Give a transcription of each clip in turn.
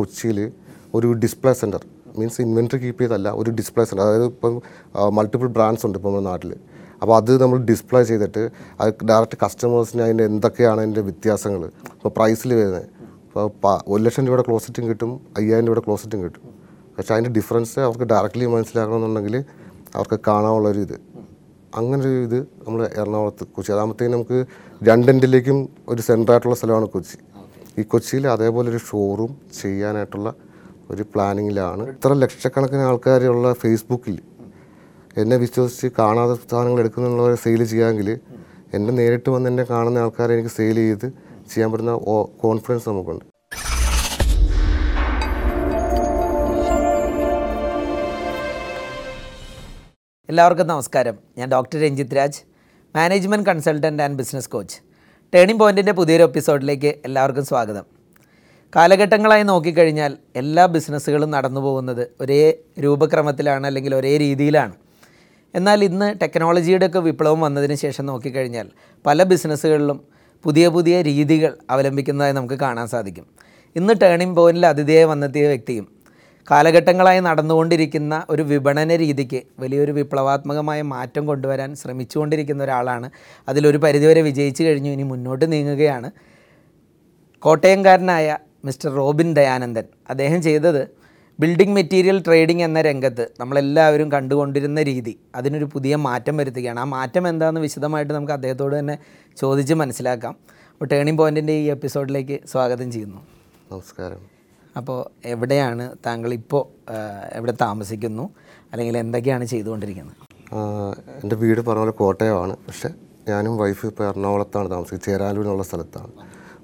കൊച്ചിയിൽ ഒരു display centre means inventory keep ചെയ്തല്ല ഒരു ഡിസ്പ്ലേ സെന്റർ അതായത് ഇപ്പം മൾട്ടിപ്പിൾ ബ്രാൻഡ്സ് ഉണ്ട് ഇപ്പോൾ നമ്മുടെ നാട്ടിൽ അപ്പോൾ അത് നമ്മൾ ഡിസ്പ്ലേ ചെയ്തിട്ട് അത് ഡയറക്റ്റ് കസ്റ്റമേഴ്സിന് അതിന്റെ എന്തൊക്കെയാണ് അതിന്റെ വ്യത്യാസങ്ങൾ ഇപ്പോൾ പ്രൈസിൽ വരുന്നത്. ഇപ്പോൾ ഒരു ലക്ഷം രൂപയുടെ ക്ലോസറ്റും കിട്ടും അയ്യായിരം രൂപയുടെ ക്ലോസറ്റും കിട്ടും. പക്ഷേ അതിന്റെ ഡിഫറൻസ് അവർക്ക് ഡയറക്റ്റ്ലി മനസ്സിലാക്കണമെന്നുണ്ടെങ്കിൽ അവർക്ക് കാണാനുള്ളൊരു ഇത്. അങ്ങനെ ഒരു ഇത് നമ്മൾ എറണാകുളത്ത് കൊച്ചി. അതാകുമ്പോഴത്തേക്കും നമുക്ക് രണ്ടെൻഡിലേക്കും ഒരു സെന്ററായിട്ടുള്ള സ്ഥലമാണ് കൊച്ചി. ഈ കൊച്ചിയിൽ അതേപോലെ ഒരു ഷോറൂം ചെയ്യാനായിട്ടുള്ള ഒരു പ്ലാനിങ്ങിലാണ് ഇത്ര ലക്ഷക്കണക്കിന് ആൾക്കാരുള്ള ഫേസ്ബുക്കിൽ എന്നെ വിശ്വസിച്ച് കാണാതെ സാധനങ്ങൾ എടുക്കുന്നുള്ളവരെ സെയിൽ ചെയ്യാമെങ്കിൽ എന്നെ നേരിട്ട് വന്ന് എന്നെ കാണുന്ന ആൾക്കാരെ എനിക്ക് സെയിൽ ചെയ്ത് ചെയ്യാൻ പറ്റുന്ന കോൺഫിഡൻസ് നമുക്കുണ്ട്. എല്ലാവർക്കും നമസ്കാരം. ഞാൻ doctor Ranjith Raj management consultant and business coach turning പോയിന്റിന്റെ പുതിയൊരു എപ്പിസോഡിലേക്ക് എല്ലാവർക്കും സ്വാഗതം. കാലഘട്ടങ്ങളായി നോക്കിക്കഴിഞ്ഞാൽ എല്ലാ ബിസിനസ്സുകളും നടന്നു പോകുന്നത് ഒരേ രൂപക്രമത്തിലാണ് അല്ലെങ്കിൽ ഒരേ രീതിയിലാണ്. എന്നാൽ ഇന്ന് ടെക്നോളജിയുടെ ഒക്കെ വിപ്ലവം വന്നതിന് ശേഷം നോക്കിക്കഴിഞ്ഞാൽ പല ബിസിനസ്സുകളിലും പുതിയ പുതിയ രീതികൾ അവലംബിക്കുന്നതായി നമുക്ക് കാണാൻ സാധിക്കും. ഇന്ന് ടേണിംഗ് പോയിന്റിൽ അതിഥിയായി വന്നെത്തിയ വ്യക്തിയും കാലഘട്ടങ്ങളായി നടന്നുകൊണ്ടിരിക്കുന്ന ഒരു വിപണന രീതിക്ക് വലിയൊരു വിപ്ലവാത്മകമായ മാറ്റം കൊണ്ടുവരാൻ ശ്രമിച്ചുകൊണ്ടിരിക്കുന്ന ഒരാളാണ്. അതിലൊരു പരിധിവരെ വിജയിച്ചു കഴിഞ്ഞു ഇനി മുന്നോട്ട് നീങ്ങുകയാണ്. കോട്ടയംകാരനായ മിസ്റ്റർ റോബിൻ ദയാനന്ദൻ. അദ്ദേഹം ചെയ്തത് ബിൽഡിംഗ് മെറ്റീരിയൽ ട്രേഡിംഗ് എന്ന രംഗത്ത് നമ്മളെല്ലാവരും കണ്ടുകൊണ്ടിരുന്ന രീതി. അതിനൊരു പുതിയ മാറ്റം വരുത്തുകയാണ്. ആ മാറ്റം എന്താണെന്ന് വിശദമായിട്ട് നമുക്ക് അദ്ദേഹത്തോട് തന്നെ ചോദിച്ച് മനസ്സിലാക്കാം. അപ്പോൾ ടേണിംഗ് പോയിന്റിന്റെ ഈ എപ്പിസോഡിലേക്ക് സ്വാഗതം ചെയ്യുന്നു. നമസ്കാരം. അപ്പോൾ എവിടെയാണ് താങ്കൾ ഇപ്പോൾ എവിടെ താമസിക്കുന്നു? അല്ലെങ്കിൽ എന്തൊക്കെയാണ് ചെയ്തുകൊണ്ടിരിക്കുന്നത്? എന്റെ വീട് പറഞ്ഞ പോലെ കോട്ടയമാണ്. പക്ഷെ ഞാനും വൈഫ് ഇപ്പോൾ എറണാകുളത്താണ് താമസിക്കുന്നത്. ചേരാലൂർ എന്നുള്ള സ്ഥലത്താണ്.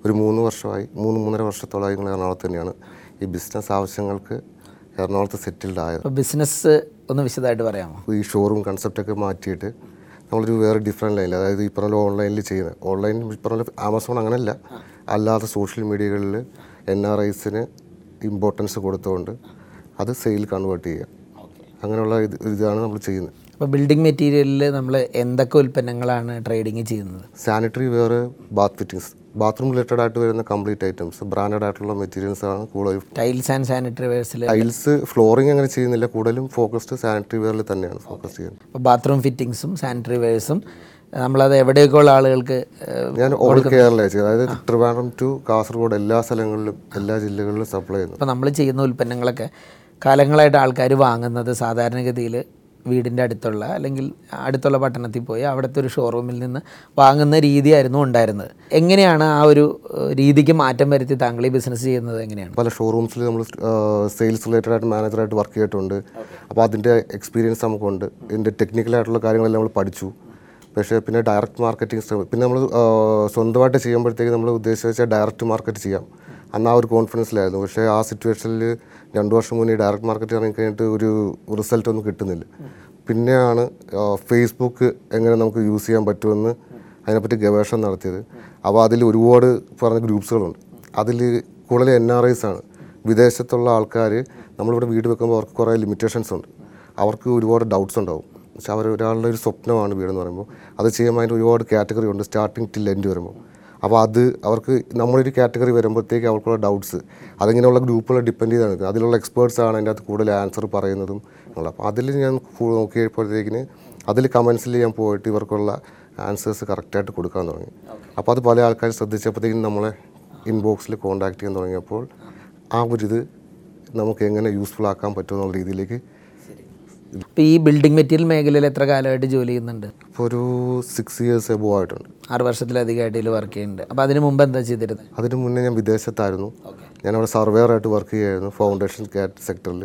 ഒരു മൂന്ന് വർഷമായി മൂന്ന് മൂന്നര വർഷത്തോളമായി ഞങ്ങൾ എറണാകുളത്ത് തന്നെയാണ്. ഈ ബിസിനസ് ആവശ്യങ്ങൾക്ക് എറണാകുളത്ത് സെറ്റിൽഡ് ആയത്. ബിസിനസ് ഒന്ന് വിശദമായിട്ട് പറയാമോ? ഈ ഷോറൂം കൺസെപ്റ്റൊക്കെ മാറ്റിയിട്ട് നമ്മളൊരു വേറെ ഡിഫറെന്റ് ലൈനിൽ അതായത് ഈ പറഞ്ഞ ഓൺലൈനിൽ ചെയ്യുന്നത്. ഓൺലൈൻ പറഞ്ഞ ആമസോൺ അങ്ങനെയല്ല അല്ലാതെ സോഷ്യൽ മീഡിയകളിൽ എൻ ആർ ഐസിന് ഇമ്പോർട്ടൻസ് കൊടുത്തുകൊണ്ട് അത് സെയിൽ കൺവേർട്ട് ചെയ്യുക അങ്ങനെയുള്ള ഇത് ഇതാണ് നമ്മൾ ചെയ്യുന്നത്. അപ്പോൾ ബിൽഡിംഗ് മെറ്റീരിയലിൽ നമ്മൾ എന്തൊക്കെ ഉൽപ്പന്നങ്ങളാണ് ട്രേഡിങ് ചെയ്യുന്നത്? Sanitary ware bath fittings bathroom related ആയിട്ട് വരുന്ന കംപ്ലീറ്റ് ഐറ്റംസ് ബ്രാൻഡഡ് ആയിട്ടുള്ള മെറ്റീരിയൽസ് ആണ് കൂടുതലും ടൈൽസ് ആൻഡ് സാനിറ്ററി വെയർസിൽ ടൈൽസ് ഫ്ലോറിംഗ് അങ്ങനെ ചെയ്യുന്നില്ല. കൂടുതലും ഫോക്കസ്ഡ് സാനിറ്ററി വെയറിൽ തന്നെയാണ് ഫോക്കസ് ചെയ്യുന്നത്. അപ്പോൾ ബാത്റൂം ഫിറ്റിങ്സും സാനിറ്ററി വെയർസും നമ്മളത് എവിടെയൊക്കെയുള്ള ആളുകൾക്ക് ഞാൻ ഓൾ കേരള അതായത് ട്രിവാൻഡ്രം ടു കാസർഗോഡ് എല്ലാ സ്ഥലങ്ങളിലും എല്ലാ ജില്ലകളിലും സപ്ലൈ ചെയ്യുന്നു. അപ്പോൾ നമ്മൾ ചെയ്യുന്ന ഉൽപ്പന്നങ്ങളൊക്കെ കാലങ്ങളായിട്ട് ആൾക്കാർ വാങ്ങുന്നത് സാധാരണഗതിയിൽ വീടിന്റെ അടുത്തുള്ള അല്ലെങ്കിൽ അടുത്തുള്ള പട്ടണത്തിൽ പോയി അവിടുത്തെ ഒരു ഷോറൂമിൽ നിന്ന് വാങ്ങുന്ന രീതിയായിരുന്നു ഉണ്ടായിരുന്നത്. എങ്ങനെയാണ് ആ ഒരു രീതിക്ക് മാറ്റം വരുത്തി താങ്കൾ ഈ ബിസിനസ് ചെയ്യുന്നത് എങ്ങനെയാണ്? പല ഷോറൂംസിൽ നമ്മൾ സെയിൽസ് റിലേറ്റഡ് ആയിട്ട് മാനേജറായിട്ട് വർക്ക് ചെയ്തിട്ടുണ്ട്. അപ്പോൾ അതിന്റെ എക്സ്പീരിയൻസ് നമുക്കുണ്ട്. ഇതിന്റെ ടെക്നിക്കലായിട്ടുള്ള കാര്യങ്ങളെല്ലാം നമ്മൾ പഠിച്ചു. പക്ഷേ പിന്നെ ഡയറക്റ്റ് മാർക്കറ്റിംഗ് പിന്നെ നമ്മൾ സ്വന്തമായിട്ട് ചെയ്യുമ്പോഴത്തേക്ക് നമ്മൾ ഉദ്ദേശിച്ച ഡയറക്റ്റ് മാർക്കറ്റ് ചെയ്യാം. അന്ന് ആ ഒരു കോൺഫിഡൻസിലായിരുന്നു പക്ഷേ ആ സിറ്റുവേഷനിൽ രണ്ട് വർഷം മുന്നേ ഡയറക്റ്റ് മാർക്കറ്റ് ഇറങ്ങി കഴിഞ്ഞിട്ട് ഒരു റിസൾട്ട് ഒന്നും കിട്ടുന്നില്ല. പിന്നെയാണ് ഫേസ്ബുക്ക് എങ്ങനെ നമുക്ക് യൂസ് ചെയ്യാൻ പറ്റുമെന്ന് അതിനെപ്പറ്റി ഗവേഷണം നടത്തിയത്. അപ്പോൾ അതിൽ ഒരുപാട് പറഞ്ഞ ഗ്രൂപ്പ്സുകളുണ്ട്. അതിൽ കൂടുതൽ എൻ ആർ ഐസ് ആണ്. വിദേശത്തുള്ള ആൾക്കാർ നമ്മളിവിടെ വീട് വെക്കുമ്പോൾ അവർക്ക് കുറേ ലിമിറ്റേഷൻസ് ഉണ്ട്. അവർക്ക് ഒരുപാട് ഡൗട്ട്സ് ഉണ്ടാവും. അവർ ഒരാളുടെ ഒരു സ്വപ്നമാണ് വീടെന്ന് പറയുമ്പോൾ. അത് ചെയ്യുമ്പോൾ ഒരുപാട് കാറ്റഗറി ഉണ്ട്. സ്റ്റാർട്ടിങ് ടിൽ എൻഡ് വരുമ്പോൾ. അപ്പോൾ അത് അവർക്ക് നമ്മളൊരു കാറ്റഗറി വരുമ്പോഴത്തേക്ക് അവർക്കുള്ള ഡൗട്ട്സ് അതിങ്ങനെയുള്ള ഗ്രൂപ്പുകൾ ഡിപ്പെൻഡ് ചെയ്താണ്. അതിലുള്ള എക്സ്പേർട്സ് ആണ് അതിന്റെ അകത്ത് കൂടുതൽ ആൻസർ പറയുന്നതും അപ്പോൾ അതിൽ ഞാൻ നോക്കിയപ്പോഴത്തേക്കിന് അതിൽ കമൻസിൽ ഞാൻ പോയിട്ട് ഇവർക്കുള്ള ആൻസേഴ്സ് കറക്റ്റായിട്ട് കൊടുക്കാൻ തുടങ്ങി. അപ്പോൾ അത് പല ആൾക്കാർ ശ്രദ്ധിച്ചപ്പോഴത്തേക്കും നമ്മളെ ഇൻബോക്സിൽ കോൺടാക്ട് ചെയ്യാൻ തുടങ്ങിയപ്പോൾ ആ ഒരു ഇത് നമുക്ക് എങ്ങനെ യൂസ്ഫുൾ ആക്കാൻ പറ്റുമെന്നുള്ള രീതിയിലേക്ക് ഇപ്പോൾ ഈ ബിൽഡിംഗ് മെറ്റീരിയൽ മേഖലയിൽ എത്ര കാലമായിട്ട് ജോലി ചെയ്യുന്നുണ്ട്? ഇപ്പോൾ ഒരു സിക്സ് ഇയേഴ്സ് എബോ ആയിട്ടുണ്ട്. ആറ് വർഷത്തിലധികമായിട്ട് ഇതിൽ വർക്ക് ചെയ്യുന്നുണ്ട്. അപ്പോൾ അതിന് മുമ്പ് എന്താ ചെയ്തിരുന്നത് അതിന് മുന്നേ ഞാൻ വിദേശത്തായിരുന്നു. ഞാൻ അവിടെ സർവേയർ ആയിട്ട് വർക്ക് ചെയ്യായിരുന്നു ഫൗണ്ടേഷൻ കാറ്റ് സെക്ടറിൽ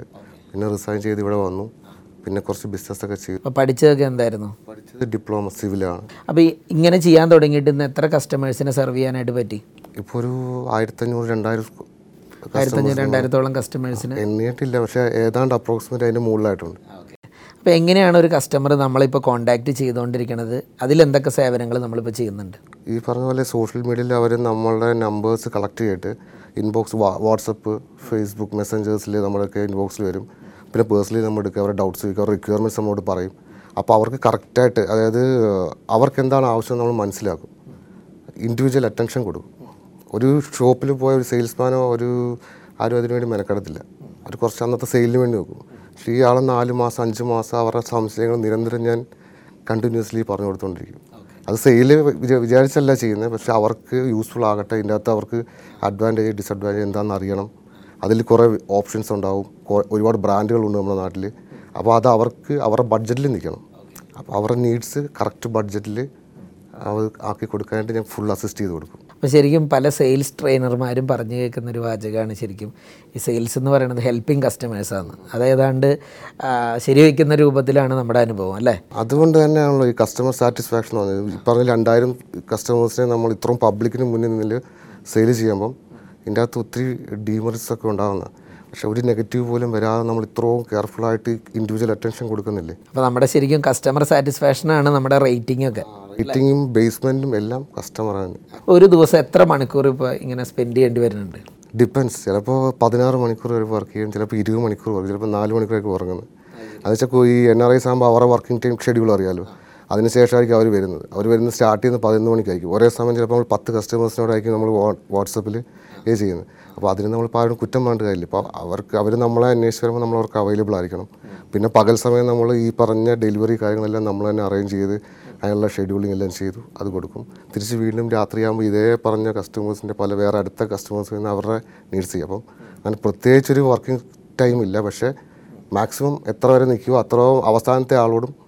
പിന്നെ റിസൈൻ ചെയ്ത് ഇവിടെ വന്നു. പിന്നെ കുറച്ച് ബിസിനസ് ഒക്കെ ചെയ്തു. അപ്പോൾ പഠിച്ചതൊക്കെ എന്തായിരുന്നു? പഠിച്ചത് ഡിപ്ലോമ സിവിലാണ് അപ്പോൾ ഇങ്ങനെ ചെയ്യാൻ തുടങ്ങിയിട്ട് ഇന്ന് എത്ര കസ്റ്റമേഴ്സിനെ സെർവ് ചെയ്യാനായിട്ട് പറ്റി? ഇപ്പോൾ ഒരു ആയിരത്തഞ്ഞൂറ് രണ്ടായിരം ആയിരത്തഞ്ഞൂറ് രണ്ടായിരത്തോളം കസ്റ്റമേഴ്സിന് എണ്ണിയിട്ടില്ല. പക്ഷേ ഏതാണ്ട് അപ്രോക്സിമേറ്റ് അതിന്റെ മുകളിലായിട്ടുണ്ട്. അപ്പോൾ എങ്ങനെയാണ് ഒരു കസ്റ്റമർ നമ്മളിപ്പോൾ കോൺടാക്റ്റ് ചെയ്തുകൊണ്ടിരിക്കുന്നത് അതിലെന്തൊക്കെ സേവനങ്ങൾ നമ്മളിപ്പോൾ ചെയ്യുന്നുണ്ട്? ഈ പറഞ്ഞ പോലെ സോഷ്യൽ മീഡിയയിൽ അവർ നമ്മളുടെ നമ്പേഴ്സ് കളക്ട് ചെയ്തിട്ട് ഇൻബോക്സ് വാട്സപ്പ് ഫേസ്ബുക്ക് മെസ്സഞ്ചേഴ്സിൽ നമ്മളൊക്കെ ഇൻബോക്സിൽ വരും. പിന്നെ പേഴ്സണലി നമ്മൾ എടുക്കുക അവരുടെ ഡൗട്ട്സ് ചോദിക്കുക റിക്വയർമെന്റ്സ് നമ്മളോട് പറയും. അപ്പോൾ അവർക്ക് കറക്റ്റായിട്ട് അതായത് അവർക്ക് എന്താണ് ആവശ്യം നമ്മൾ മനസ്സിലാക്കും. ഇൻഡിവിജ്വൽ അറ്റൻഷൻ കൊടുക്കും. ഒരു ഷോപ്പിൽ പോയ ഒരു സെയിൽസ്മാനോ ഒരു ആരും അതിനുവേണ്ടി മെനക്കെടത്തില്ല. അവർ കുറച്ച് അന്നത്തെ സെയിലിന് വേണ്ടി നോക്കും. പക്ഷേ ഈ ആൾ നാല് മാസം അഞ്ച് മാസം അവരുടെ സംശയങ്ങൾ നിരന്തരം ഞാൻ കണ്ടിന്യൂസ്ലി പറഞ്ഞു കൊടുത്തുകൊണ്ടിരിക്കും. അത് സെയിൽ വിചാരിച്ചല്ല ചെയ്യുന്നത്. പക്ഷെ അവർക്ക് യൂസ്ഫുൾ ആകട്ടെ ഇതിന്റെ അകത്ത് അവർക്ക് അഡ്വാന്റേജ് ഡിസഡ്വാന്റേജ് എന്താണെന്ന് അറിയണം. അതിൽ കുറേ ഓപ്ഷൻസ് ഉണ്ടാവും. ഒരുപാട് ബ്രാൻഡുകളുണ്ട് നമ്മുടെ നാട്ടിൽ അപ്പോൾ അത് അവർക്ക് അവരുടെ ബഡ്ജറ്റിൽ നിൽക്കണം. അപ്പോൾ അവരുടെ നീഡ്സ് കറക്റ്റ് ബഡ്ജറ്റിൽ അവർ ആക്കി കൊടുക്കാനായിട്ട് ഞാൻ ഫുൾ അസിസ്റ്റ് ചെയ്ത് കൊടുക്കും. അപ്പോൾ ശരിക്കും പല സെയിൽസ് ട്രെയിനർമാരും പറഞ്ഞു കേൾക്കുന്ന ഒരു വാചകമാണ് ശരിക്കും. ഈ സെയിൽസ് എന്ന് പറയുന്നത് ഹെൽപ്പിംഗ് കസ്റ്റമേഴ്സാണ് അതേതാണ്ട് ശരിവയ്ക്കുന്ന രൂപത്തിലാണ് നമ്മുടെ അനുഭവം അല്ലേ? അതുകൊണ്ട് തന്നെയാണല്ലോ ഈ കസ്റ്റമർ സാറ്റിസ്ഫാക്ഷൻ പറഞ്ഞത് പറഞ്ഞ രണ്ടായിരം കസ്റ്റമേഴ്സിനെ നമ്മൾ ഇത്രയും പബ്ലിക്കിന് മുന്നിൽ നിന്നിൽ സെയിൽ ചെയ്യുമ്പം ഇതിന്റെ അകത്ത് ഒത്തിരി ഡീമറിറ്റ്സ് ഒക്കെ ഉണ്ടാകുന്നത് പക്ഷെ ഒരു നെഗറ്റീവ് പോലും വരാതെ നമ്മൾ ഇത്രയും കെയർഫുള്ളായിട്ട് ഇൻഡിവിജ്വൽ അറ്റൻഷൻ കൊടുക്കുന്നില്ലേ? അപ്പോൾ നമ്മുടെ ശരിക്കും കസ്റ്റമർ സാറ്റിസ്ഫാക്ഷനാണ് നമ്മുടെ റേറ്റിംഗ് ഒക്കെ. റേറ്റിങ്ങും ബേസ്മെന്റും എല്ലാം കസ്റ്റമറാണ് ഒരു ദിവസം എത്ര മണിക്കൂർ ഇപ്പോൾ ഇങ്ങനെ സ്പെൻഡ് ചെയ്യേണ്ടി വരുന്നുണ്ട്? ഡിപ്പെൻസ് ചിലപ്പോൾ പതിനാറ് മണിക്കൂർ വരെ വർക്ക് ചെയ്യും ചിലപ്പോൾ ഇരുപത് മണിക്കൂർ വർക്ക് ചിലപ്പോൾ നാല് മണിക്കൂറൊക്കെ ഉറങ്ങുന്നത് അത് വെച്ചാൽ ഈ എൻ ആർ ഐസ് ആകുമ്പോൾ അവരുടെ വർക്കിംഗ് ടൈം ഷെഡ്യൂൾ അറിയാമല്ലോ അതിനുശേഷമായിരിക്കും അവർ വരുന്നത്. അവർ വരുന്നത് സ്റ്റാർട്ട് ചെയ്യുന്നത് പതിനൊന്ന് മണിക്കായിരിക്കും. ഒരേ സമയം ചിലപ്പോൾ നമ്മൾ പത്ത് കസ്റ്റമേഴ്സിനോടായിരിക്കും നമ്മൾ വാട്സപ്പിൽ ഇത് ചെയ്യുന്നത്. അപ്പോൾ അതിന് നമ്മൾ ആരും കുറ്റം വേണ്ട കാര്യമില്ല. ഇപ്പോൾ അവർക്ക് അവർ നമ്മളെ അന്വേഷിച്ച് വരുമ്പോൾ നമ്മൾ അവർക്ക് അവൈലബിൾ ആയിരിക്കണം പിന്നെ പകൽ സമയം നമ്മൾ ഈ പറഞ്ഞ ഡെലിവറി കാര്യങ്ങളെല്ലാം നമ്മൾ തന്നെ അറേഞ്ച് ചെയ്ത് അതിനുള്ള ഷെഡ്യൂളിംഗ് എല്ലാം ചെയ്തു അത് കൊടുക്കും. തിരിച്ച് വീണ്ടും രാത്രിയാകുമ്പോൾ ഇതേ പറഞ്ഞ കസ്റ്റമേഴ്സിന്റെ പല വേറെ അടുത്ത കസ്റ്റമേഴ്സിൽ നിന്ന് അവരുടെ നീഡ്സ് ചെയ്യും. അപ്പം അങ്ങനെ പ്രത്യേകിച്ചൊരു വർക്കിംഗ് ടൈം ഇല്ല. പക്ഷേ മാക്സിമം എത്ര വരെ നിൽക്കുമോ അത്രയും അവസാനത്തെ ആളോടും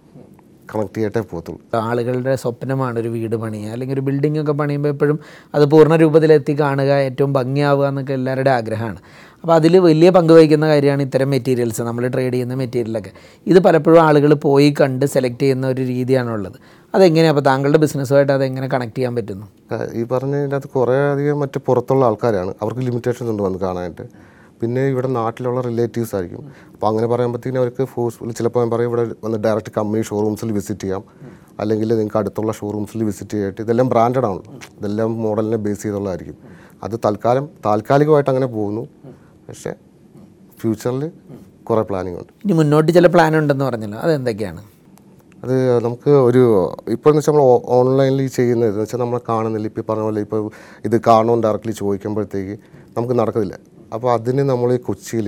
കണക്ട് ചെയ്തിട്ടേ പോകത്തുള്ളൂ. ആളുകളുടെ സ്വപ്നമാണ് ഒരു വീട് പണിയുക. അല്ലെങ്കിൽ ഒരു ബിൽഡിംഗ് ഒക്കെ പണിയുമ്പോൾ എപ്പോഴും അത് പൂർണ രൂപത്തിലെത്തി കാണുക ഏറ്റവും ഭംഗിയാവുക എന്നൊക്കെ എല്ലാവരുടെ ആഗ്രഹമാണ്. അപ്പോൾ അതിൽ വലിയ പങ്ക് വഹിക്കുന്ന കാര്യമാണ് ഇത്തരം മെറ്റീരിയൽസ് നമ്മൾ ട്രേഡ് ചെയ്യുന്ന മെറ്റീരിയലൊക്കെ ഇത് പലപ്പോഴും ആളുകൾ പോയി കണ്ട് സെലക്ട് ചെയ്യുന്ന ഒരു രീതിയാണുള്ളത്. അതെങ്ങനെയാണ് അപ്പോൾ താങ്കളുടെ ബിസിനസ്സുമായിട്ട് അതെങ്ങനെ കണക്ട് ചെയ്യാൻ പറ്റുന്നു? ഈ പറഞ്ഞതിനകത്ത് കുറേ അധികം മറ്റ് പുറത്തുള്ള ആൾക്കാരാണ്. അവർക്ക് ലിമിറ്റേഷൻസ് ഉണ്ട് വന്ന് കാണാനായിട്ട്. പിന്നെ ഇവിടെ നാട്ടിലുള്ള റിലേറ്റീവ്സ് ആയിരിക്കും. അപ്പോൾ അങ്ങനെ പറയുമ്പോഴത്തേക്കും അവർക്ക് ഫോഴ്സ്ഫുൾ ചിലപ്പോൾ ഞാൻ പറയും ഇവിടെ വന്ന് ഡയറക്റ്റ് കമ്പനി ഷോറൂംസിൽ വിസിറ്റ് ചെയ്യാം. അല്ലെങ്കിൽ നിങ്ങൾക്ക് അടുത്തുള്ള ഷോറൂംസിൽ വിസിറ്റ് ചെയ്തിട്ട് ഇതെല്ലാം ബ്രാൻഡഡ് ആണല്ലോ. ഇതെല്ലാം മോഡലിനെ ബേസ് ചെയ്തുള്ളതായിരിക്കും. അത് തൽക്കാലം താൽക്കാലികമായിട്ട് അങ്ങനെ പോകുന്നു. പക്ഷേ ഫ്യൂച്ചറിൽ കുറേ പ്ലാനിങ് ഉണ്ട്. ഇനി മുന്നോട്ട് ചില പ്ലാൻ ഉണ്ടെന്ന് പറഞ്ഞല്ലോ. അതെന്തൊക്കെയാണ്? അത് നമുക്ക് ഒരു ഇപ്പോൾ എന്ന് വെച്ചാൽ നമ്മൾ ഓൺലൈനിൽ ചെയ്യുന്നത്. എന്ന് വെച്ചാൽ നമ്മൾ കാണുന്നില്ല. ഇപ്പോൾ പറഞ്ഞ പോലെ ഇപ്പോൾ ഇത് കാണുമെന്ന് ഡയറക്റ്റ്ലി ചോദിക്കുമ്പോഴത്തേക്ക് നമുക്ക് നടക്കുന്നില്ല അപ്പോൾ അതിന് നമ്മൾ കൊച്ചിയിൽ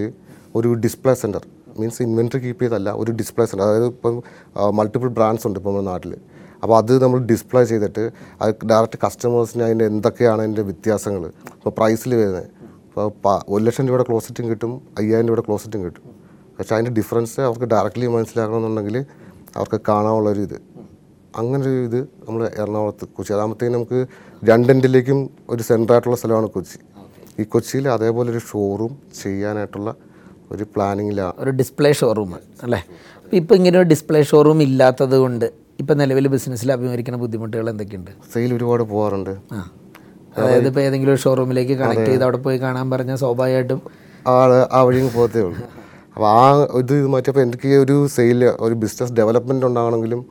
ഒരു display centre means inventory keep ചെയ്തല്ല ഒരു ഡിസ്പ്ലേ സെന്റർ അതായത് ഇപ്പം മൾട്ടിപ്പിൾ ബ്രാൻഡ്സ് ഉണ്ട് ഇപ്പോൾ നമ്മുടെ നാട്ടിൽ. അപ്പോൾ അത് നമ്മൾ ഡിസ്പ്ലേ ചെയ്തിട്ട് അത് ഡയറക്റ്റ് കസ്റ്റമേഴ്സിന് അതിന്റെ എന്തൊക്കെയാണ് അതിന്റെ വ്യത്യാസങ്ങൾ. ഇപ്പോൾ പ്രൈസിൽ വരുന്നത്. ഇപ്പോൾ ഒരു ലക്ഷം രൂപയുടെ ക്ലോസറ്റും കിട്ടും അയ്യായിരം രൂപയുടെ ക്ലോസറ്റും കിട്ടും. പക്ഷേ അതിന്റെ ഡിഫറൻസ് അവർക്ക് ഡയറക്റ്റ്ലി മനസ്സിലാക്കണമെന്നുണ്ടെങ്കിൽ അവർക്ക് കാണാനുള്ളൊരു ഇത്. അങ്ങനെ ഒരു ഇത് നമ്മൾ എറണാകുളത്ത് കൊച്ചി. അതാകുമ്പോഴത്തേക്കും നമുക്ക് രണ്ടെൻഡിലേക്കും ഒരു സെന്ററായിട്ടുള്ള സ്ഥലമാണ് കൊച്ചി. ഈ കൊച്ചിയിൽ അതേപോലെ ഒരു ഷോറൂം ചെയ്യാനായിട്ടുള്ള ഒരു പ്ലാനിങ്ങിലാണ് ഒരു ഡിസ്പ്ലേ ഷോറൂം അല്ലേ? അപ്പോൾ ഇപ്പോൾ ഇങ്ങനെ ഒരു ഡിസ്പ്ലേ ഷോറൂം ഇല്ലാത്തത് കൊണ്ട് ഇപ്പം നിലവിൽ ബിസിനസ്സിൽ അഭിമുഖീകരിക്കുന്ന ബുദ്ധിമുട്ടുകൾ എന്തൊക്കെയുണ്ട്? സെയിൽ ഒരുപാട് പോകാറുണ്ട് അതായത് ഇപ്പോൾ ഏതെങ്കിലും ഒരു ഷോറൂമിലേക്ക് കണക്ട് ചെയ്ത് അവിടെ പോയി കാണാൻ പറഞ്ഞാൽ സ്വാഭാവികമായിട്ടും ആൾ ആ വഴിയും പോകത്തേ ഉള്ളൂ. അപ്പോൾ ആ ഇത് ഇത് മാറ്റിയപ്പോൾ എനിക്ക് ഒരു സെയിൽ ഒരു ബിസിനസ് ഡെവലപ്മെന്റ് ഉണ്ടാകണമെങ്കിലും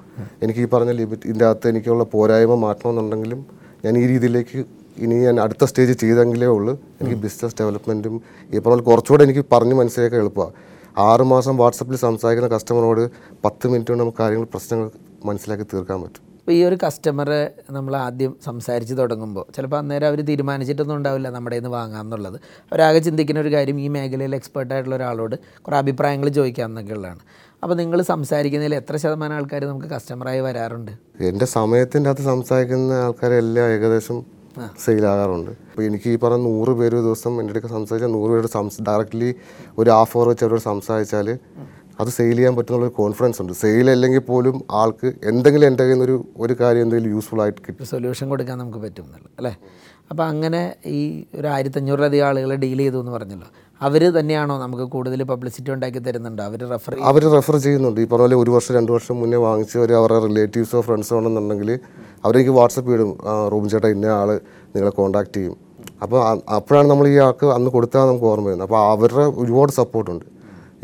എനിക്ക് ഈ പറഞ്ഞ ലിമിറ്റ് ഇതിന്റെ അകത്ത് എനിക്കുള്ള പോരായ്മ മാറ്റണമെന്നുണ്ടെങ്കിലും ഞാൻ ഈ രീതിയിലേക്ക് ഇനി ഞാൻ അടുത്ത സ്റ്റേജ് ചെയ്തെങ്കിലേ ഉള്ളൂ. എനിക്ക് ബിസിനസ് ഡെവലപ്മെന്റും ഈ പറഞ്ഞ കുറച്ചുകൂടെ എനിക്ക് പറഞ്ഞ് മനസ്സിലാക്കാൻ എളുപ്പമാണ് ആറുമാസം വാട്സപ്പിൽ സംസാരിക്കുന്ന കസ്റ്റമറോട് പത്ത് മിനിറ്റ് കൊണ്ട് നമുക്ക് കാര്യങ്ങൾ പ്രശ്നങ്ങൾ മനസ്സിലാക്കി തീർക്കാൻ പറ്റും. ഇപ്പോൾ ഈ ഒരു കസ്റ്റമറെ നമ്മൾ ആദ്യം സംസാരിച്ച് തുടങ്ങുമ്പോൾ ചിലപ്പോൾ അന്നേരം അവർ തീരുമാനിച്ചിട്ടൊന്നും ഉണ്ടാവില്ല നമ്മുടെ നിന്ന് വാങ്ങാം എന്നുള്ളത്. അവരാകെ ചിന്തിക്കുന്ന ഒരു കാര്യം ഈ മേഖലയിൽ എക്സ്പേർട്ട് ആയിട്ടുള്ള ഒരാളോട് കുറേ അഭിപ്രായങ്ങൾ ചോദിക്കാം എന്നൊക്കെ ഉള്ളതാണ്. അപ്പോൾ നിങ്ങൾ സംസാരിക്കുന്നതിൽ എത്ര ശതമാനം ആൾക്കാർ നമുക്ക് കസ്റ്റമറായി വരാറുണ്ട്? എന്റെ സമയത്തിന്റെ അകത്ത് സംസാരിക്കുന്ന ആൾക്കാരെല്ലാം ഏകദേശം സെയിലാകാറുണ്ട്. അപ്പോൾ എനിക്ക് ഈ പറഞ്ഞ നൂറ് പേര് ദിവസം എന്റെ അടുത്ത് സംസാരിച്ചാൽ നൂറ് പേരോട് സംസ് ഡയറക്റ്റ്ലി ഒരു ഹാഫ് അവർ വെച്ച് അവരോട് സംസാരിച്ചാൽ അത് സെയിൽ ചെയ്യാൻ പറ്റുന്ന ഒരു കോൺഫിഡൻസ് ഉണ്ട്. സെയിൽ അല്ലെങ്കിൽ പോലും ആൾക്ക് എന്തെങ്കിലും എന്റെ കയ്യിൽ നിന്ന് ഒരു കാര്യം എന്തെങ്കിലും യൂസ്ഫുൾ ആയിട്ട് കിട്ടും. സൊല്യൂഷൻ കൊടുക്കാൻ നമുക്ക് പറ്റും. അല്ലേ? അപ്പോൾ അങ്ങനെ ഈ ഒരു ആയിരത്തഞ്ഞൂറിലധികം ആളുകളെ ഡീൽ ചെയ്തു എന്ന് പറഞ്ഞല്ലോ. അവർ തന്നെയാണോ നമുക്ക് കൂടുതൽ പബ്ലിസിറ്റി ഉണ്ടാക്കി തരുന്നുണ്ടോ? അവർ റെഫർ അവർ റെഫർ ചെയ്യുന്നുണ്ട്. ഈ പറഞ്ഞ പോലെ ഒരു വർഷം രണ്ട് വർഷം മുന്നേ വാങ്ങിച്ചവർ അവരുടെ റിലേറ്റീവ്സോ ഫ്രണ്ട്സോ ആണെന്നുണ്ടെങ്കിൽ അവരെനിക്ക് വാട്സപ്പ് ഇടും. റൂം ചേട്ടാ ഇന്ന ആൾ നിങ്ങളെ കോൺടാക്ട് ചെയ്യും. അപ്പോൾ അപ്പോഴാണ് നമ്മൾ ഈ ആൾക്ക് അന്ന് കൊടുത്താൽ നമുക്ക് ഓർമ്മ വരുന്നത്. അപ്പോൾ അവരുടെ ഒരുപാട് സപ്പോർട്ടുണ്ട്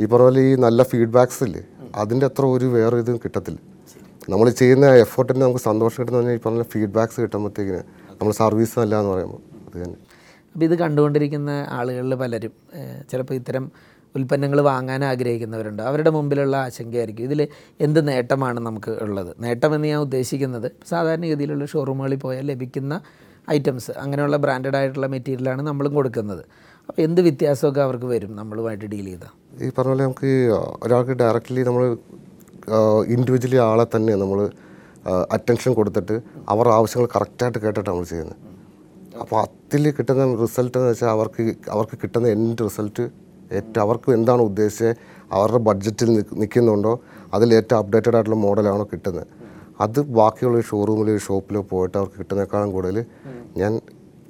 ഈ പറഞ്ഞ പോലെ ഈ നല്ല ഫീഡ്ബാക്സ് ഇല്ലേ അതിന്റെ അത്ര ഒരു വേറെ ഇതും കിട്ടത്തില്ല. നമ്മൾ ചെയ്യുന്ന എഫേർട്ടിന് നമുക്ക് സന്തോഷം കിട്ടുന്ന ഈ പറഞ്ഞ ഫീഡ്ബാക്സ് കിട്ടുമ്പോഴത്തേക്കിന് നമ്മൾ സർവീസ് എന്ന് പറയുമ്പോൾ അത് തന്നെ. അപ്പോൾ ഇത് കണ്ടുകൊണ്ടിരിക്കുന്ന ആളുകളിൽ പലരും ചിലപ്പോൾ ഇത്തരം ഉൽപ്പന്നങ്ങൾ വാങ്ങാൻ ആഗ്രഹിക്കുന്നവരുണ്ട്. അവരുടെ മുമ്പിലുള്ള ആശങ്കയായിരിക്കും. ഇതിൽ എന്ത് നേട്ടമാണ് നമുക്ക് ഉള്ളത്? നേട്ടമെന്ന് ഞാൻ ഉദ്ദേശിക്കുന്നത് സാധാരണഗതിയിലുള്ള ഷോറൂമുകളിൽ പോയാൽ ലഭിക്കുന്ന ഐറ്റംസ് അങ്ങനെയുള്ള ബ്രാൻഡഡ് ആയിട്ടുള്ള മെറ്റീരിയലാണ് നമ്മളും കൊടുക്കുന്നത്. അപ്പോൾ എന്ത് വ്യത്യാസമൊക്കെ അവർക്ക് വരും നമ്മളുമായിട്ട് ഡീൽ ചെയ്താൽ? ഈ പറഞ്ഞ പോലെ നമുക്ക് ഒരാൾക്ക് ഡയറക്റ്റ്ലി നമ്മൾ ഇൻഡിവിജ്വലി ആളെ തന്നെ നമ്മൾ അറ്റൻഷൻ കൊടുത്തിട്ട് അവരുടെ ആവശ്യങ്ങൾ കറക്റ്റായിട്ട് കേട്ടിട്ട് നമ്മൾ ചെയ്യുന്നത്. അപ്പോൾ അതിൽ കിട്ടുന്ന റിസൾട്ട് എന്ന് വെച്ചാൽ അവർക്ക് അവർക്ക് കിട്ടുന്ന എൻഡ് റിസൾട്ട് ഏറ്റവും അവർക്ക് എന്താണ് ഉദ്ദേശിച്ചത് അവരുടെ ബഡ്ജറ്റിൽ നിൽക്കുന്നുണ്ടോ അതിൽ ഏറ്റവും അപ്ഡേറ്റഡ് ആയിട്ടുള്ള മോഡലാണോ കിട്ടുന്നത്? അത് ബാക്കിയുള്ള ഷോറൂമിലോ ഷോപ്പിലോ പോയിട്ട് അവർക്ക് കിട്ടുന്നേക്കാളും കൂടുതൽ ഞാൻ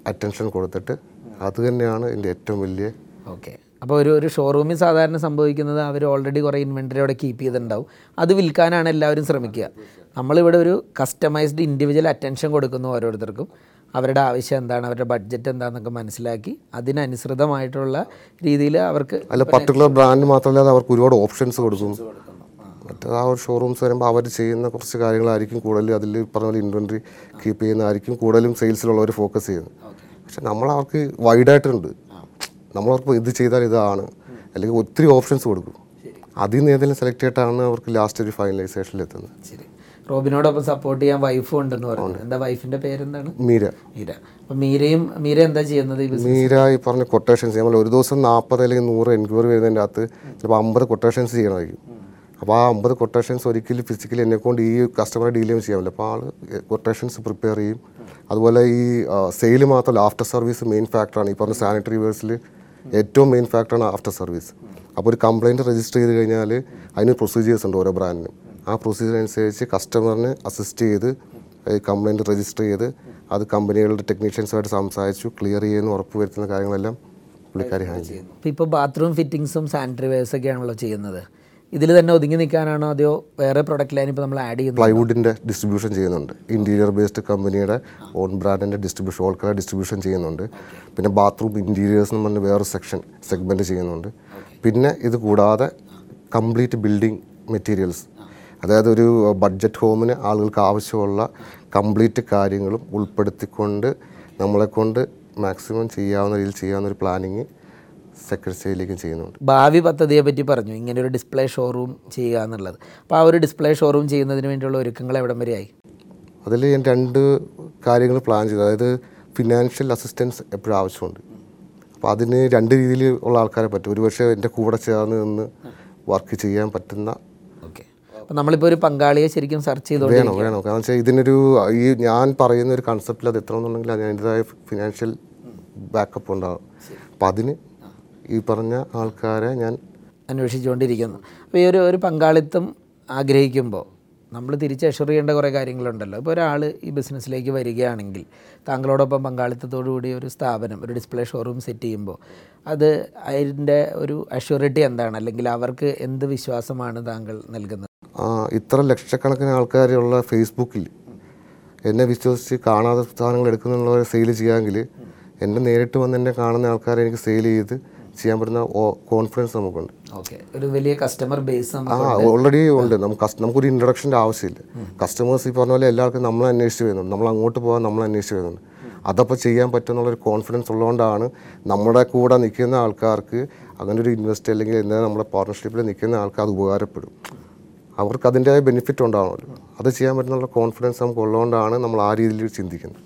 അറ്റൻഷൻ കൊടുത്തിട്ട് അത് തന്നെയാണ് എന്റെ ഏറ്റവും വലിയ ഓക്കെ അപ്പോൾ ഒരു ഒരു ഷോറൂമിൽ സാധാരണ സംഭവിക്കുന്നത് അവർ ഓൾറെഡി കുറേ ഇൻവെന്ററി അവിടെ കീപ്പ് ചെയ്തിട്ടുണ്ടാവും. അത് വിൽക്കാനാണ് എല്ലാവരും ശ്രമിക്കുക. നമ്മളിവിടെ ഒരു കസ്റ്റമൈസ്ഡ് ഇൻഡിവിജ്വൽ അറ്റൻഷൻ കൊടുക്കുന്നു ഓരോരുത്തർക്കും. അവരുടെ ആവശ്യം എന്താണ് അവരുടെ ബഡ്ജറ്റ് എന്താണെന്നൊക്കെ മനസ്സിലാക്കി അതിനനുസൃതമായിട്ടുള്ള രീതിയിൽ അവർക്ക് അല്ല പർട്ടിക്കുലർ ബ്രാൻഡ് മാത്രമല്ലാതെ അവർക്ക് ഒരുപാട് ഓപ്ഷൻസ് കൊടുക്കും. മറ്റേത് ആ ഒരു ഷോറൂംസ് വരുമ്പോൾ അവർ ചെയ്യുന്ന കുറച്ച് കാര്യങ്ങളായിരിക്കും കൂടുതൽ അതിൽ പറഞ്ഞ പോലെ ഇൻവെൻട്രി കീപ്പ് ചെയ്യുന്നതായിരിക്കും കൂടുതലും സെയിൽസിലുള്ളവർ ഫോക്കസ് ചെയ്യുന്നത്. പക്ഷെ നമ്മൾ അവർക്ക് വൈഡായിട്ടുണ്ട് നമ്മളവർക്ക് ഇത് ചെയ്താൽ ഇതാണ്. അല്ലെങ്കിൽ ഒത്തിരി ഓപ്ഷൻസ് കൊടുക്കും. അതിൽ നിന്ന് ഏതെങ്കിലും സെലക്ട് ചെയ്തിട്ടാണ് അവർക്ക് ലാസ്റ്റ് ഒരു ഫൈനലൈസേഷനിൽ എത്തുന്നത്. ശരി. റോബിനോടൊപ്പം സപ്പോർട്ട് ചെയ്യാൻ വൈഫും ഉണ്ടെന്ന് പറഞ്ഞു എന്താ വൈഫിന്റെ പേരെന്താണ്? മീര. മീര. അപ്പം മീരയും മീര എന്താ ചെയ്യുന്നത് മീര ഈ പറഞ്ഞ കൊട്ടേഷൻസ് നമ്മൾ ഒരു ദിവസം നാൽപ്പത് അല്ലെങ്കിൽ നൂറ് എൻക്വയറി വരുന്നതിന്റെ അകത്ത് ചിലപ്പോൾ അമ്പത് കൊട്ടേഷൻസ് ചെയ്യണമായിരിക്കും. അപ്പോൾ ആ അമ്പത് കൊട്ടേഷൻസ് ഒരിക്കലും ഫിസിക്കലി എന്നെ കൊണ്ട് ഈ കസ്റ്റമറെ ഡീൽ ചെയ്യാൻ പറ്റില്ല. അപ്പോൾ ആൾ കൊട്ടേഷൻസ് പ്രിപ്പയർ ചെയ്യും. അതുപോലെ ഈ സെയിൽ മാത്രമല്ല ആഫ്റ്റർ സർവീസ് മെയിൻ ഫാക്ടറാണ് ഈ പറഞ്ഞ സാനിറ്ററി വേഴ്സിൽ ഏറ്റവും മെയിൻ ഫാക്ടറാണ് ആഫ്റ്റർ സർവീസ് അപ്പോൾ ഒരു കംപ്ലയിന്റ് രജിസ്റ്റർ ചെയ്ത് കഴിഞ്ഞാൽ അതിന് പ്രൊസീജിയേഴ്സ് ഉണ്ട് ഓരോ ബ്രാൻഡിനും ആ പ്രൊസീജിയർ അനുസരിച്ച് കസ്റ്റമറിന് അസിസ്റ്റ് ചെയ്ത് കംപ്ലയിന്റ് രജിസ്റ്റർ ചെയ്ത് അത് കമ്പനികളുടെ ടെക്നീഷ്യൻസുമായിട്ട് സംസാരിച്ചു ക്ലിയർ ചെയ്യുന്ന ഉറപ്പ് വരുത്തുന്ന കാര്യങ്ങളെല്ലാം പുള്ളിക്കാരി ഹാൻഡിൽ ചെയ്യും അപ്പോൾ ഇപ്പോൾ ബാത്റൂം ഫിറ്റിങ്സും സാനിറ്ററി വെയർസൊക്കെയാണല്ലോ ചെയ്യുന്നത്. ഇതിൽ തന്നെ ഒതുങ്ങി നിൽക്കാനാണോ അതോ വേറെ പ്രൊഡക്റ്റ് ലൈൻ ഇപ്പോൾ നമ്മൾ ആഡ് ചെയ്യുന്നത്? പ്ലൈവുഡിന്റെ ഡിസ്ട്രിബ്യൂഷൻ ചെയ്യുന്നുണ്ട്. ഇന്റീരിയർ ബേസ്ഡ് കമ്പനിയുടെ ഓൺ ബ്രാൻഡിന്റെ ഡിസ്ട്രിബ്യൂഷൻ ഓൾ കളർ ഡിസ്ട്രിബ്യൂഷൻ ചെയ്യുന്നുണ്ട്. പിന്നെ ബാത്റൂം ഇന്റീരിയേഴ്സ് എന്ന് പറഞ്ഞ് വേറൊരു സെക്ഷൻ സെഗ്മെന്റ് ചെയ്യുന്നുണ്ട്. പിന്നെ ഇത് കൂടാതെ കംപ്ലീറ്റ് ബിൽഡിംഗ് മെറ്റീരിയൽസ് അതായത് ഒരു ബഡ്ജറ്റ് ഹോമിന് ആളുകൾക്ക് ആവശ്യമുള്ള കംപ്ലീറ്റ് കാര്യങ്ങളും ഉൾപ്പെടുത്തിക്കൊണ്ട് നമ്മളെക്കൊണ്ട് മാക്സിമം ചെയ്യാവുന്ന രീതിയിൽ ചെയ്യാവുന്ന ഒരു പ്ലാനിങ് സെക്രട്ടറിയിലേക്കും ചെയ്യുന്നുണ്ട്. ഭാവി പദ്ധതിയെ പറ്റി പറഞ്ഞു. ഇങ്ങനെ ഒരു ഡിസ്പ്ലേ ഷോറൂം ചെയ്യുക എന്നുള്ളത്. അപ്പോൾ ആ ഒരു ഡിസ്പ്ലേ ഷോറൂം ചെയ്യുന്നതിന് വേണ്ടിയുള്ള ഒരുക്കങ്ങൾ എവിടം വരെയായി അതിൽ ഞാൻ രണ്ട് കാര്യങ്ങൾ പ്ലാൻ ചെയ്തു. അതായത് ഫിനാൻഷ്യൽ അസിസ്റ്റൻസ് എപ്പോഴും ആവശ്യമുണ്ട്. അപ്പോൾ അതിന് രണ്ട് രീതിയിൽ ഉള്ള ആൾക്കാരെ പറ്റും. ഒരുപക്ഷെ എന്റെ കൂടെ ചേർന്ന് നിന്ന് വർക്ക് ചെയ്യാൻ പറ്റുന്ന അപ്പോൾ നമ്മളിപ്പോൾ ഒരു പങ്കാളിയെ ശരിക്കും സെർച്ച് ചെയ്തുകൊണ്ട് വേണം വേണം? കാരണം വെച്ചാൽ ഇതിനൊരു ഈ ഞാൻ പറയുന്ന ഒരു കൺസെപ്റ്റിൽ അത് എത്തണമെന്നുണ്ടെങ്കിൽ അതിന്റെതായ ഫിനാൻഷ്യൽ ബാക്കപ്പ് ഉണ്ടാകും അപ്പം അതിന് ഈ പറഞ്ഞ ആൾക്കാരെ ഞാൻ അന്വേഷിച്ചുകൊണ്ടിരിക്കുന്നു. അപ്പോൾ ഈ ഒരു ഒരു പങ്കാളിത്തം ആഗ്രഹിക്കുമ്പോൾ നമ്മൾ തിരിച്ച് അഷുർ ചെയ്യേണ്ട കുറേ കാര്യങ്ങളുണ്ടല്ലോ. ഇപ്പോൾ ഒരാൾ ഈ ബിസിനസ്സിലേക്ക് വരികയാണെങ്കിൽ താങ്കളോടൊപ്പം പങ്കാളിത്തത്തോടു കൂടി ഒരു സ്ഥാപനം ഒരു ഡിസ്പ്ലേ ഷോറൂം സെറ്റ് ചെയ്യുമ്പോൾ അത് അതിന്റെ ഒരു അഷ്യൂറിറ്റി എന്താണ്? അല്ലെങ്കിൽ അവർക്ക് എന്ത് വിശ്വാസമാണ് താങ്കൾ നൽകുന്നത്? ഇത്ര ലക്ഷക്കണക്കിന് ആൾക്കാരുള്ള ഫേസ്ബുക്കിൽ എന്നെ വിശ്വസിച്ച് കാണാതെ സാധനങ്ങൾ എടുക്കുന്നുള്ളവരെ സെയിൽ ചെയ്യാമെങ്കിൽ എന്നെ നേരിട്ട് വന്ന് എന്നെ കാണുന്ന ആൾക്കാരെ എനിക്ക് സെയിൽ ചെയ്ത് ചെയ്യാൻ പറ്റുന്ന കോൺഫിഡൻസ് നമുക്കുണ്ട്. ഒരു വലിയ കസ്റ്റമർ ബേസ് ആ ഓൾറെഡി ഉണ്ട്. നമുക്ക് നമുക്കൊരു ഇൻട്രൊഡക്ഷന്റെ ആവശ്യമില്ല. കസ്റ്റമേഴ്സ് ഈ പറഞ്ഞ പോലെ എല്ലാവർക്കും നമ്മൾ അന്വേഷിച്ച് വരുന്നുണ്ട്. നമ്മൾ അങ്ങോട്ട് പോകാൻ നമ്മൾ അന്വേഷിച്ച് വരുന്നുണ്ട്. അതപ്പോൾ ചെയ്യാൻ പറ്റുമെന്നുള്ളൊരു കോൺഫിഡൻസ് ഉള്ളതുകൊണ്ടാണ് നമ്മുടെ കൂടെ നിൽക്കുന്ന ആൾക്കാർക്ക് അങ്ങനെ ഒരു ഇൻവെസ്റ്റ് അല്ലെങ്കിൽ എന്താ നമ്മുടെ പാർട്ണർഷിപ്പിൽ നിൽക്കുന്ന ആൾക്ക് അത് ഉപകാരപ്പെടും. അവർക്ക് അതിന്റെതായ ബെനിഫിറ്റ് ഉണ്ടാവണമല്ലോ. അത് ചെയ്യാൻ പറ്റുന്നുള്ള കോൺഫിഡൻസ് നമുക്ക് ഉള്ളതുകൊണ്ടാണ് നമ്മൾ ആ രീതിയിൽ ചിന്തിക്കുന്നത്.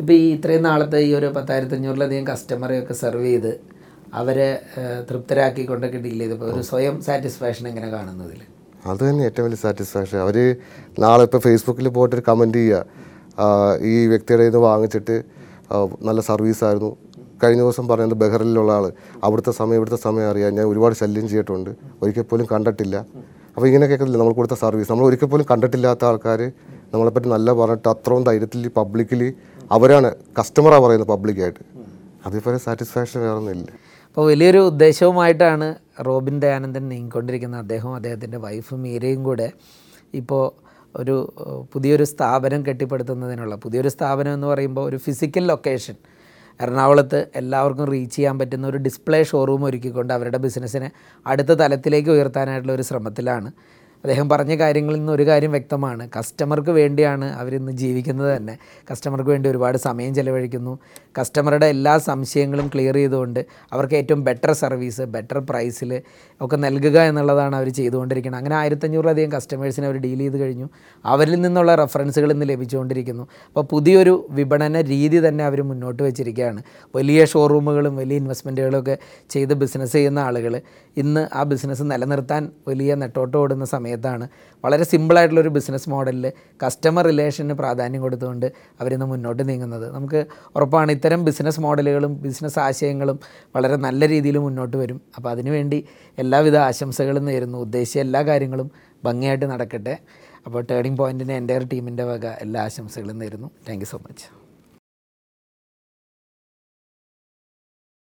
ഇപ്പോൾ ഈ ഇത്രയും നാളത്തെ ഈ ഒരു പത്തായിരത്തി അഞ്ഞൂറിലധികം കസ്റ്റമറെയൊക്കെ സെർവ് ചെയ്ത് അവരെ തൃപ്തരാക്കിക്കൊണ്ടൊക്കെ ഡീൽ ചെയ്തപ്പോൾ ഒരു സ്വയം സാറ്റിസ്ഫാക്ഷൻ എങ്ങനെ കാണുന്നതിൽ അത് തന്നെ ഏറ്റവും വലിയ സാറ്റിസ്ഫാക്ഷൻ അവർ നാളെ ഇപ്പോൾ ഫേസ്ബുക്കിൽ പോയിട്ട് ഒരു കമന്റ് ചെയ്യുക ഈ വ്യക്തിയുടെ ഇത് വാങ്ങിച്ചിട്ട് നല്ല സർവീസായിരുന്നു കഴിഞ്ഞ ദിവസം പറയുന്നത് ബഹ്റിലുള്ള ആൾ അവിടുത്തെ സമയം ഇവിടുത്തെ സമയം അറിയാം. ഞാൻ ഒരുപാട് ശല്യം ചെയ്തിട്ടുണ്ട്. ഒരിക്കൽ പോലും കണ്ടിട്ടില്ല. അപ്പോൾ ഇങ്ങനെ കേൾക്കുന്നില്ല. നമ്മൾ കൊടുത്ത സർവീസ് നമ്മൾ ഒരിക്കൽ പോലും കണ്ടിട്ടില്ലാത്ത ആൾക്കാർ നമ്മളെപ്പറ്റി നല്ല പറഞ്ഞിട്ട് അത്രയും ധൈര്യത്തിൽ പബ്ലിക്കലി അവരാണ് കസ്റ്റമറാണ് പറയുന്നത് പബ്ലിക്കായിട്ട് അതേപോലെ സാറ്റിസ്ഫാക്ഷൻ വേറെ അപ്പോൾ വലിയൊരു ഉദ്ദേശവുമായിട്ടാണ് റോബിൻ ദയാനന്ദൻ നീങ്ങിക്കൊണ്ടിരിക്കുന്ന അദ്ദേഹവും അദ്ദേഹത്തിന്റെ വൈഫ് മീരയും കൂടെ ഇപ്പോൾ ഒരു പുതിയൊരു സ്ഥാപനം കെട്ടിപ്പടുത്തുന്നതിനുള്ള പുതിയൊരു സ്ഥാപനം എന്ന് പറയുമ്പോൾ ഒരു ഫിസിക്കൽ ലൊക്കേഷൻ എറണാകുളത്ത് എല്ലാവർക്കും റീച്ച് ചെയ്യാൻ പറ്റുന്ന ഒരു ഡിസ്പ്ലേ ഷോറൂം ഒരുക്കിക്കൊണ്ട് അവരുടെ ബിസിനസ്സിനെ അടുത്ത തലത്തിലേക്ക് ഉയർത്താനായിട്ടുള്ള ഒരു ശ്രമത്തിലാണ്. അദ്ദേഹം പറഞ്ഞ കാര്യങ്ങളിൽ നിന്ന് ഒരു കാര്യം വ്യക്തമാണ്. കസ്റ്റമർക്ക് വേണ്ടിയാണ് അവരിന്ന് ജീവിക്കുന്നത് തന്നെ. കസ്റ്റമർക്ക് വേണ്ടി ഒരുപാട് സമയം ചെലവഴിക്കുന്നു. കസ്റ്റമറുടെ എല്ലാ സംശയങ്ങളും ക്ലിയർ ചെയ്തുകൊണ്ട് അവർക്ക് ഏറ്റവും ബെറ്റർ സർവീസ് ബെറ്റർ പ്രൈസിൽ ഒക്കെ നൽകുക എന്നുള്ളതാണ് അവർ ചെയ്തുകൊണ്ടിരിക്കുന്നത്. അങ്ങനെ ആയിരത്തഞ്ഞൂറിലധികം കസ്റ്റമേഴ്സിനെ അവർ ഡീൽ ചെയ്ത് കഴിഞ്ഞു. അവരിൽ നിന്നുള്ള റെഫറൻസുകൾ ഇന്ന് ലഭിച്ചുകൊണ്ടിരിക്കുന്നു. അപ്പോൾ പുതിയൊരു വിപണന രീതി തന്നെ അവർ മുന്നോട്ട് വെച്ചിരിക്കുകയാണ്. വലിയ ഷോറൂമുകളും വലിയ ഇൻവെസ്റ്റ്മെന്റുകളും ഒക്കെ ചെയ്ത് ബിസിനസ് ചെയ്യുന്ന ആളുകൾ ഇന്ന് ആ ബിസിനസ് നിലനിർത്താൻ വലിയ നെട്ടോട്ടം ഓടുന്ന സമയത്താണ് വളരെ സിമ്പിളായിട്ടുള്ളൊരു ബിസിനസ് മോഡലിൽ കസ്റ്റമർ റിലേഷന് പ്രാധാന്യം കൊടുത്തുകൊണ്ട് അവരിന്ന് മുന്നോട്ട് നീങ്ങുന്നത്. നമുക്ക് ഉറപ്പാണ് ഇത്തരം ബിസിനസ് മോഡലുകളും ബിസിനസ് ആശയങ്ങളും വളരെ നല്ല രീതിയിൽ മുന്നോട്ട് വരും. അപ്പോൾ അതിനുവേണ്ടി എല്ലാവിധ ആശംസകളും നേരുന്നു. ഉദ്ദേശിച്ച എല്ലാ കാര്യങ്ങളും ഭംഗിയായിട്ട് നടക്കട്ടെ. അപ്പോൾ ടേണിംഗ് പോയിന്റിന് എന്റെ ടീമിന്റെ വക എല്ലാ ആശംസകളും നേരുന്നു. Thank so much